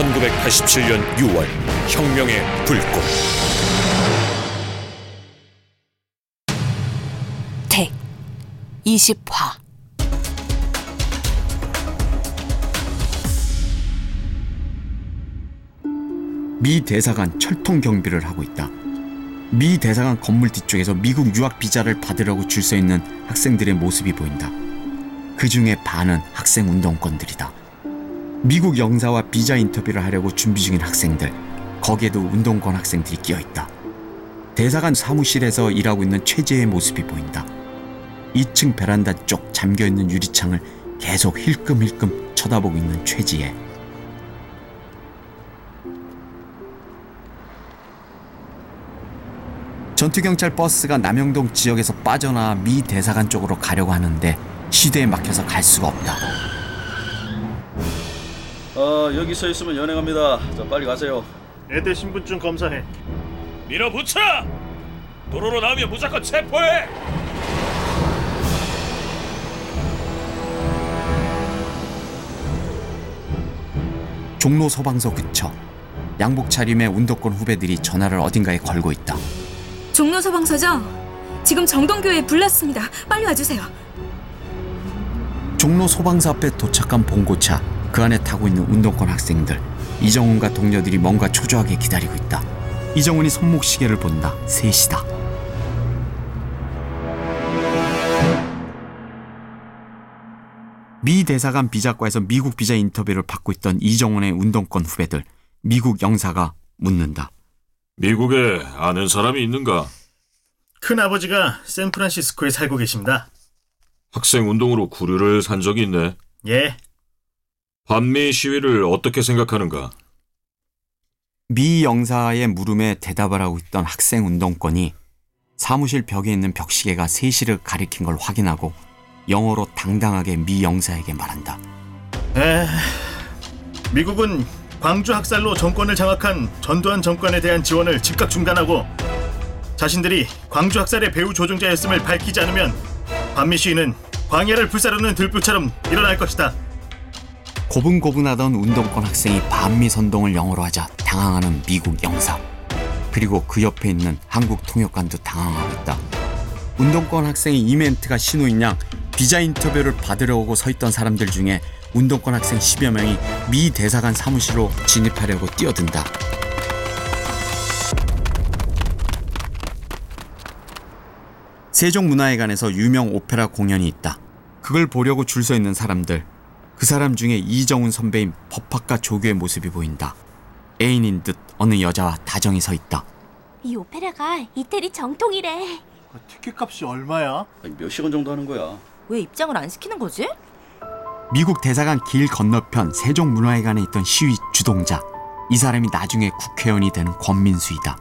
1987년 6월 혁명의 불꽃 택 20화 미 대사관 철통 경비를 하고 있다. 미 대사관 건물 뒤쪽에서 미국 유학 비자를 받으려고 줄 서 있는 학생들의 모습이 보인다. 그 중에 반은 학생 운동권들이다. 미국 영사와 비자 인터뷰를 하려고 준비 중인 학생들, 거기에도 운동권 학생들이 끼어 있다. 대사관 사무실에서 일하고 있는 최재의 모습이 보인다. 2층 베란다 쪽 잠겨 있는 유리창을 계속 힐끔힐끔 쳐다보고 있는 최지혜. 전투경찰 버스가 남영동 지역에서 빠져나와 미 대사관 쪽으로 가려고 하는데 시대에 막혀서 갈 수가 없다. 어 여기 서 있으면 연행합니다. 자 빨리 가세요. 애들 신분증 검사해. 밀어붙여! 도로로 나오면 무조건 체포해! 종로 소방서 근처 양복 차림의 운동권 후배들이 전화를 어딘가에 걸고 있다. 종로 소방서죠? 지금 정동교에 불났습니다. 빨리 와주세요. 종로 소방서 앞에 도착한 봉고차 그 안에 타고 있는 운동권 학생들 이정훈과 동료들이 뭔가 초조하게 기다리고 있다. 이정훈이 손목 시계를 본다. 3시다. 미 대사관 비자과에서 미국 비자 인터뷰를 받고 있던 이정훈의 운동권 후배들 미국 영사가 묻는다. 미국에 아는 사람이 있는가? 큰아버지가 샌프란시스코에 살고 계십니다. 학생 운동으로 구류를 산 적이 있네. 예, 반미 시위를 어떻게 생각하는가? 미 영사의 물음에 대답을 하고 있던 학생 운동권이 사무실 벽에 있는 벽시계가 3시를 가리킨 걸 확인하고 영어로 당당하게 미 영사에게 말한다. 에, 미국은 광주 학살로 정권을 장악한 전두환 정권에 대한 지원을 즉각 중단하고 자신들이 광주 학살의 배후 조종자였음을 밝히지 않으면 반미 시위는 광야를 불사르는 들불처럼 일어날 것이다. 고분고분하던 운동권 학생이 반미 선동을 영어로 하자 당황하는 미국 영사. 그리고 그 옆에 있는 한국 통역관도 당황하고 있다. 운동권 학생의 이멘트가 신호인 양 비자 인터뷰를 받으려고 서 있던 사람들 중에 운동권 학생 10여 명이 미 대사관 사무실로 진입하려고 뛰어든다. 세종문화회관에서 유명 오페라 공연이 있다. 그걸 보려고 줄 서 있는 사람들. 그 사람 중에 이정훈 선배인 법학과 조교의 모습이 보인다. 애인인 듯 어느 여자와 다정히 서 있다. 이 오페라가 이태리 정통이래. 티켓 값이 얼마야? 아니, 몇 시간 정도 하는 거야? 왜 입장을 안 시키는 거지? 미국 대사관 길 건너편 세종문화회관에 있던 시위 주동자. 이 사람이 나중에 국회의원이 되는 권민수이다.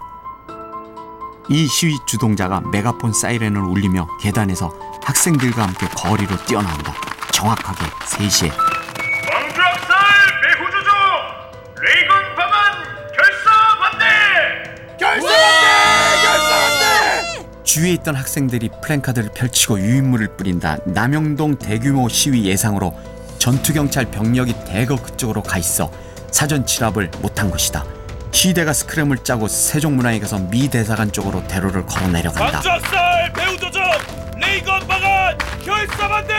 이 시위 주동자가 메가폰 사이렌을 울리며 계단에서 학생들과 함께 거리로 뛰어나온다. 정확하게 3시에 광주 학살 배후 조종 레이건 방안 결사 반대! 주위에 있던 학생들이 플랜카드를 펼치고 유인물을 뿌린다. 남영동 대규모 시위 예상으로 전투경찰 병력이 대거 그쪽으로 가 있어 사전 진압을 못한 것이다. 시대가 스크램을 짜고 세종문화에 가서 미 대사관 쪽으로 대로를 걸어 내려간다. 학살 배우 조정 레 이 건 방안 결사반대!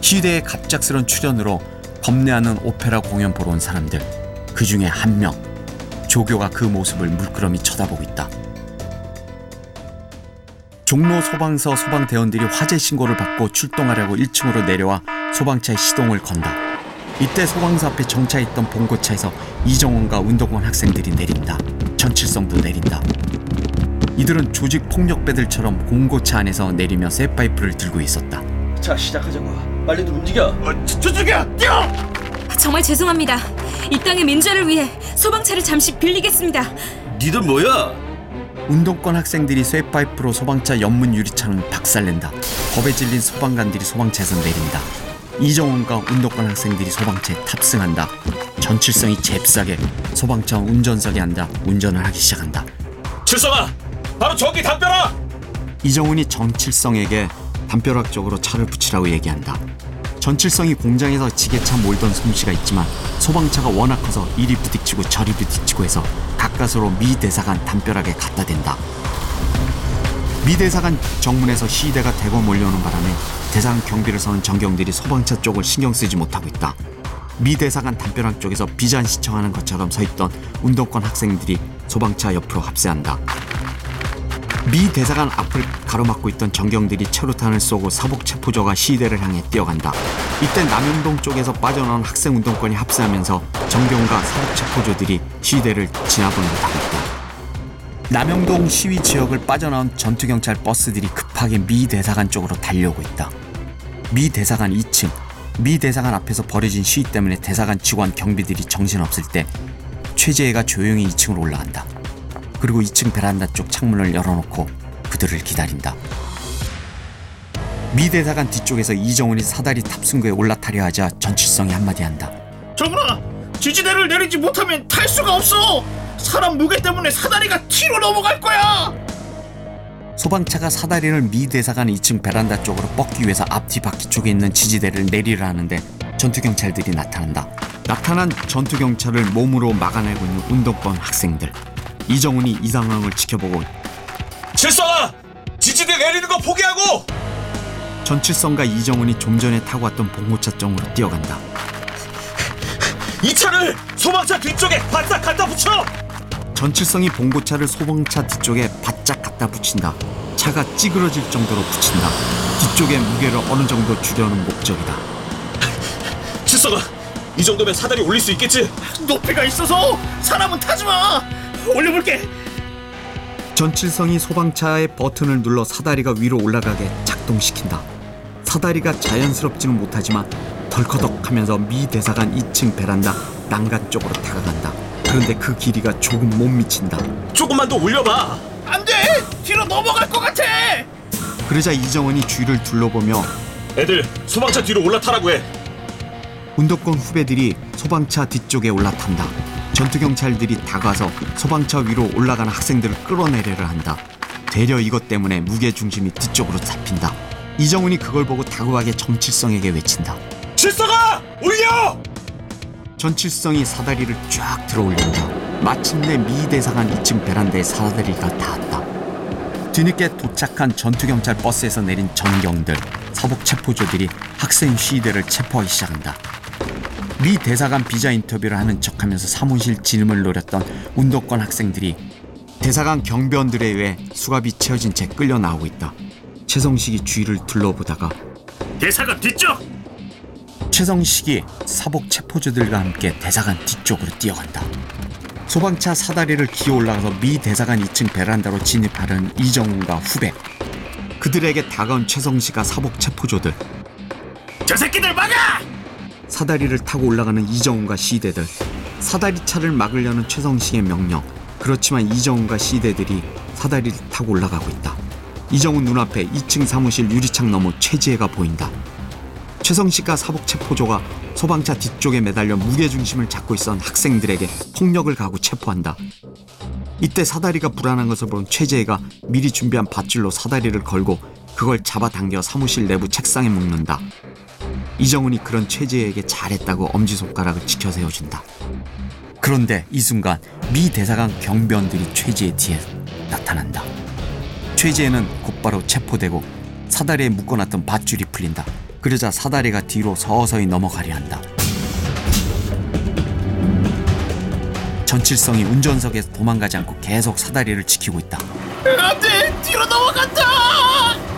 시대의 갑작스런 출연으로 겁내하는 오페라 공연 보러 온 사람들. 그 중에 한 명. 조교가 그 모습을 물끄러미 쳐다보고 있다. 종로 소방서 소방대원들이 화재 신고를 받고 출동하려고 1층으로 내려와 소방차에 시동을 건다. 이때 소방서 앞에 정차했던 봉고차에서 이정원과 운동권 학생들이 내린다. 전칠성도 내린다. 이들은 조직 폭력배들처럼 공고차 안에서 내리며 쇠파이프를 들고 있었다. 자 시작하자고. 빨리들 움직여. 저쪽이야! 뛰어! 정말 죄송합니다. 이 땅의 민주화를 위해 소방차를 잠시 빌리겠습니다. 니들 뭐야? 운동권 학생들이 쇠파이프로 소방차 옆문 유리창을 박살낸다. 겁에 질린 소방관들이 소방차에서 내린다. 이정훈과 운동권 학생들이 소방차에 탑승한다. 전칠성이 잽싸게 소방차 운전석에 앉아 운전을 하기 시작한다. 칠성아 바로 저기 담벼라! 이정훈이 전칠성에게 담벼락 쪽으로 차를 붙이라고 얘기한다. 전칠성이 공장에서 지게차 몰던 솜씨가 있지만 소방차가 워낙 커서 이리 부딪히고 저리 부딪히고 해서 가까스로 미 대사관 담벼락에 갖다 댄다. 미 대사관 정문에서 시위대가 대거 몰려오는 바람에 대사관 경비를 서는 전경들이 소방차 쪽을 신경 쓰지 못하고 있다. 미 대사관 담벼락 쪽에서 비잔 시청하는 것처럼 서 있던 운동권 학생들이 소방차 옆으로 합세한다. 미 대사관 앞을 가로막고 있던 전경들이 체류탄을 쏘고 사복 체포조가 시위대를 향해 뛰어간다. 이때 남영동 쪽에서 빠져나온 학생 운동권이 합세하면서 전경과 사복 체포조들이 시위대를 진압을 못하고 있다. 남영동 시위 지역을 빠져나온 전투경찰 버스들이 급하게 미 대사관 쪽으로 달려오고 있다. 미 대사관 2층, 미 대사관 앞에서 벌어진 시위 때문에 대사관 직원 경비들이 정신없을 때 최재해가 조용히 2층으로 올라간다. 그리고 2층 베란다 쪽 창문을 열어놓고 그들을 기다린다. 미 대사관 뒤쪽에서 이정훈이 사다리 탑승구에 올라타려 하자 전칠성이 한마디 한다. 정훈아, 지지대를 내리지 못하면 탈 수가 없어. 사람 무게 때문에 사다리가 뒤로 넘어갈 거야. 소방차가 사다리를 미 대사관 2층 베란다 쪽으로 뻗기 위해서 앞뒤 바퀴 쪽에 있는 지지대를 내리려 하는데 전투 경찰들이 나타난다. 나타난 전투 경찰을 몸으로 막아내고 있는 운동권 학생들. 이정훈이 이 상황을 지켜보고 칠성아! 지지대 내리는 거 포기하고! 전칠성과 이정훈이 좀 전에 타고 왔던 봉고차 쪽으로 뛰어간다. 이 차를 소방차 뒤쪽에 바싹 갖다 붙여! 전칠성이 봉고차를 소방차 뒤쪽에 바짝 갖다 붙인다. 차가 찌그러질 정도로 붙인다. 뒤쪽의 무게를 어느 정도 줄여는 목적이다. 칠성아! 이 정도면 사다리 올릴 수 있겠지? 높이가 있어서 사람은 타지 마. 올려볼게. 전칠성이 소방차의 버튼을 눌러 사다리가 위로 올라가게 작동시킨다. 사다리가 자연스럽지는 못하지만 덜커덕하면서 미 대사관 2층 베란다 난간 쪽으로 다가간다. 그런데 그 길이가 조금 못 미친다. 조금만 더 올려봐! 안 돼. 뒤로 넘어갈 것 같아. 그러자 이정원이 주위를 둘러보며 애들 소방차 뒤로 올라타라고 해! 운동권 후배들이 소방차 뒤쪽에 올라탄다. 전투경찰들이 다가서 소방차 위로 올라가는 학생들을 끌어내려를 한다. 되려 이것 때문에 무게중심이 뒤쪽으로 잡힌다. 이정훈이 그걸 보고 다급하게 전칠성에게 외친다. 칠성아! 올려! 전칠성이 사다리를 쫙 들어 올린다. 마침내 미 대사관 2층 베란다에 사다리가 닿았다. 뒤늦게 도착한 전투경찰 버스에서 내린 전경들, 서복 체포조들이 학생 시위대를 체포하기 시작한다. 미 대사관 비자 인터뷰를 하는 척하면서 사무실 진음을 노렸던 운동권 학생들이 대사관 경비원들에 의해 수갑이 채워진 채 끌려 나오고 있다. 최성식이 주위를 둘러보다가 대사관 뒤쪽. 최성식이 사복 체포조들과 함께 대사관 뒤쪽으로 뛰어간다. 소방차 사다리를 기어 올라가서 미 대사관 2층 베란다로 진입하려는 이정훈과 후배. 그들에게 다가온 최성식과 사복 체포조들. 저 새끼들 막아. 사다리를 타고 올라가는 이정훈과 시대들. 사다리 차를 막으려는 최성식의 명령. 그렇지만 이정훈과 시대들이 사다리를 타고 올라가고 있다. 이정훈 눈앞에 2층 사무실 유리창 너머 최지혜가 보인다. 최성식과 사복 체포조가 소방차 뒤쪽에 매달려 무게중심을 잡고 있던 학생들에게 폭력을 가하고 체포한다. 이때 사다리가 불안한 것을 본 최재혜가 미리 준비한 밧줄로 사다리를 걸고 그걸 잡아당겨 사무실 내부 책상에 묶는다. 이정훈이 그런 최재혜에게 잘했다고 엄지손가락을 지켜 세워준다. 그런데 이 순간 미 대사관 경비원들이 최재혜 뒤에 나타난다. 최재혜는 곧바로 체포되고 사다리에 묶어놨던 밧줄이 풀린다. 그러자 사다리가 뒤로 서서히 넘어가려 한다. 전칠성이 운전석에서 도망가지 않고 계속 사다리를 지키고 있다. 안 돼. 뒤로 넘어간다.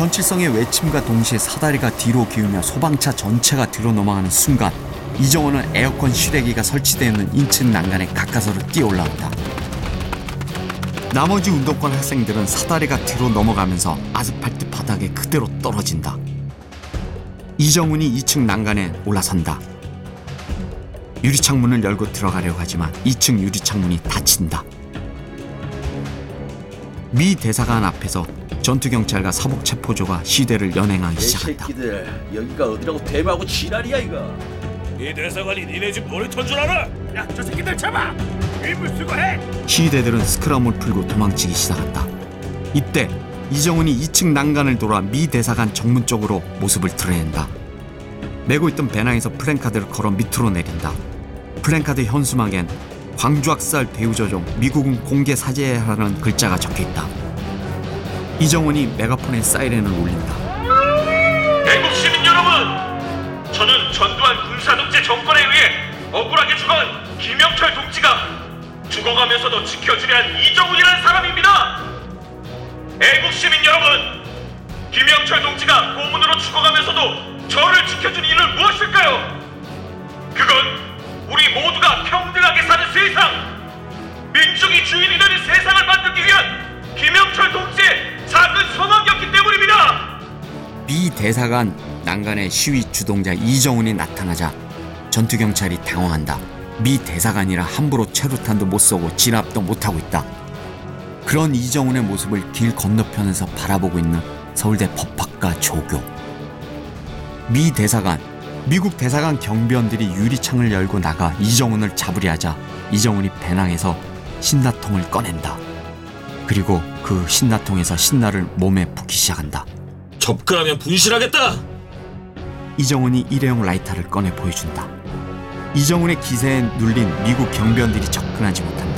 전칠성의 외침과 동시에 사다리가 뒤로 기우며 소방차 전체가 뒤로 넘어가는 순간 이정원은 에어컨 실외기가 설치되어 있는 인층 난간에 가까스로 뛰어 올라온다. 나머지 운동권 학생들은 사다리가 뒤로 넘어가면서 아스팔트 바닥에 그대로 떨어진다. 이정훈이 2층 난간에 올라선다. 유리창 문을 열고 들어가려고 하지만 2층 유리창 문이 닫힌다. 미 대사관 앞에서 전투경찰과 사복체포조가 시대를 연행하기 이 시작한다. 새끼들 여기가 어디라고 대마하고 지랄이야 이거. 이 대사관이 니네 집 놀이터인 줄 알아? 야, 저 새끼들 잡아. 일부 수거해. 시위대들은 스크럼을 풀고 도망치기 시작한다. 이때 이정훈이 2층 난간을 돌아 미 대사관 정문 쪽으로 모습을 드러낸다. 메고 있던 배낭에서 플랜카드를 걸어 밑으로 내린다. 플랜카드 현수막엔 광주학살 배후조종 미국은 공개 사죄하라 하는 글자가 적혀 있다. 이정훈이 메가폰에 사이렌을 울린다. 애국 시민 여러분, 저는 전두환 군사독재 정권에 의해 억울하게 죽은 김영철 동지가 죽어가면서도 지켜주려 한 이정훈이라는 사람입니다. 애국 시민 여러분, 김영철 동지가 고문으로 죽어가면서도 저를 지켜준 이유는 무엇일까요? 그건 우리 모두가 평등하게 사는 세상, 민족이 주인이 되는 세상을 만들기 위한 김영철 동지의 작은 소망이었기 때문입니다. 미 대사관 난간에 시위 주동자 이정훈이 나타나자 전투 경찰이 당황한다. 미 대사관이라 함부로 최루탄도 못 쏘고 진압도 못 하고 있다. 그런 이정훈의 모습을 길 건너편에서 바라보고 있는 서울대 법학과 조교. 미 대사관 미국 대사관 경비원들이 유리창을 열고 나가 이정훈을 잡으려 하자 이정훈이 배낭에서 신나통을 꺼낸다. 그리고 그 신나통에서 신나를 몸에 붓기 시작한다. 접근하면 분실하겠다. 이정훈이 일회용 라이터를 꺼내 보여준다. 이정훈의 기세에 눌린 미국 경비원들이 접근하지 못한다.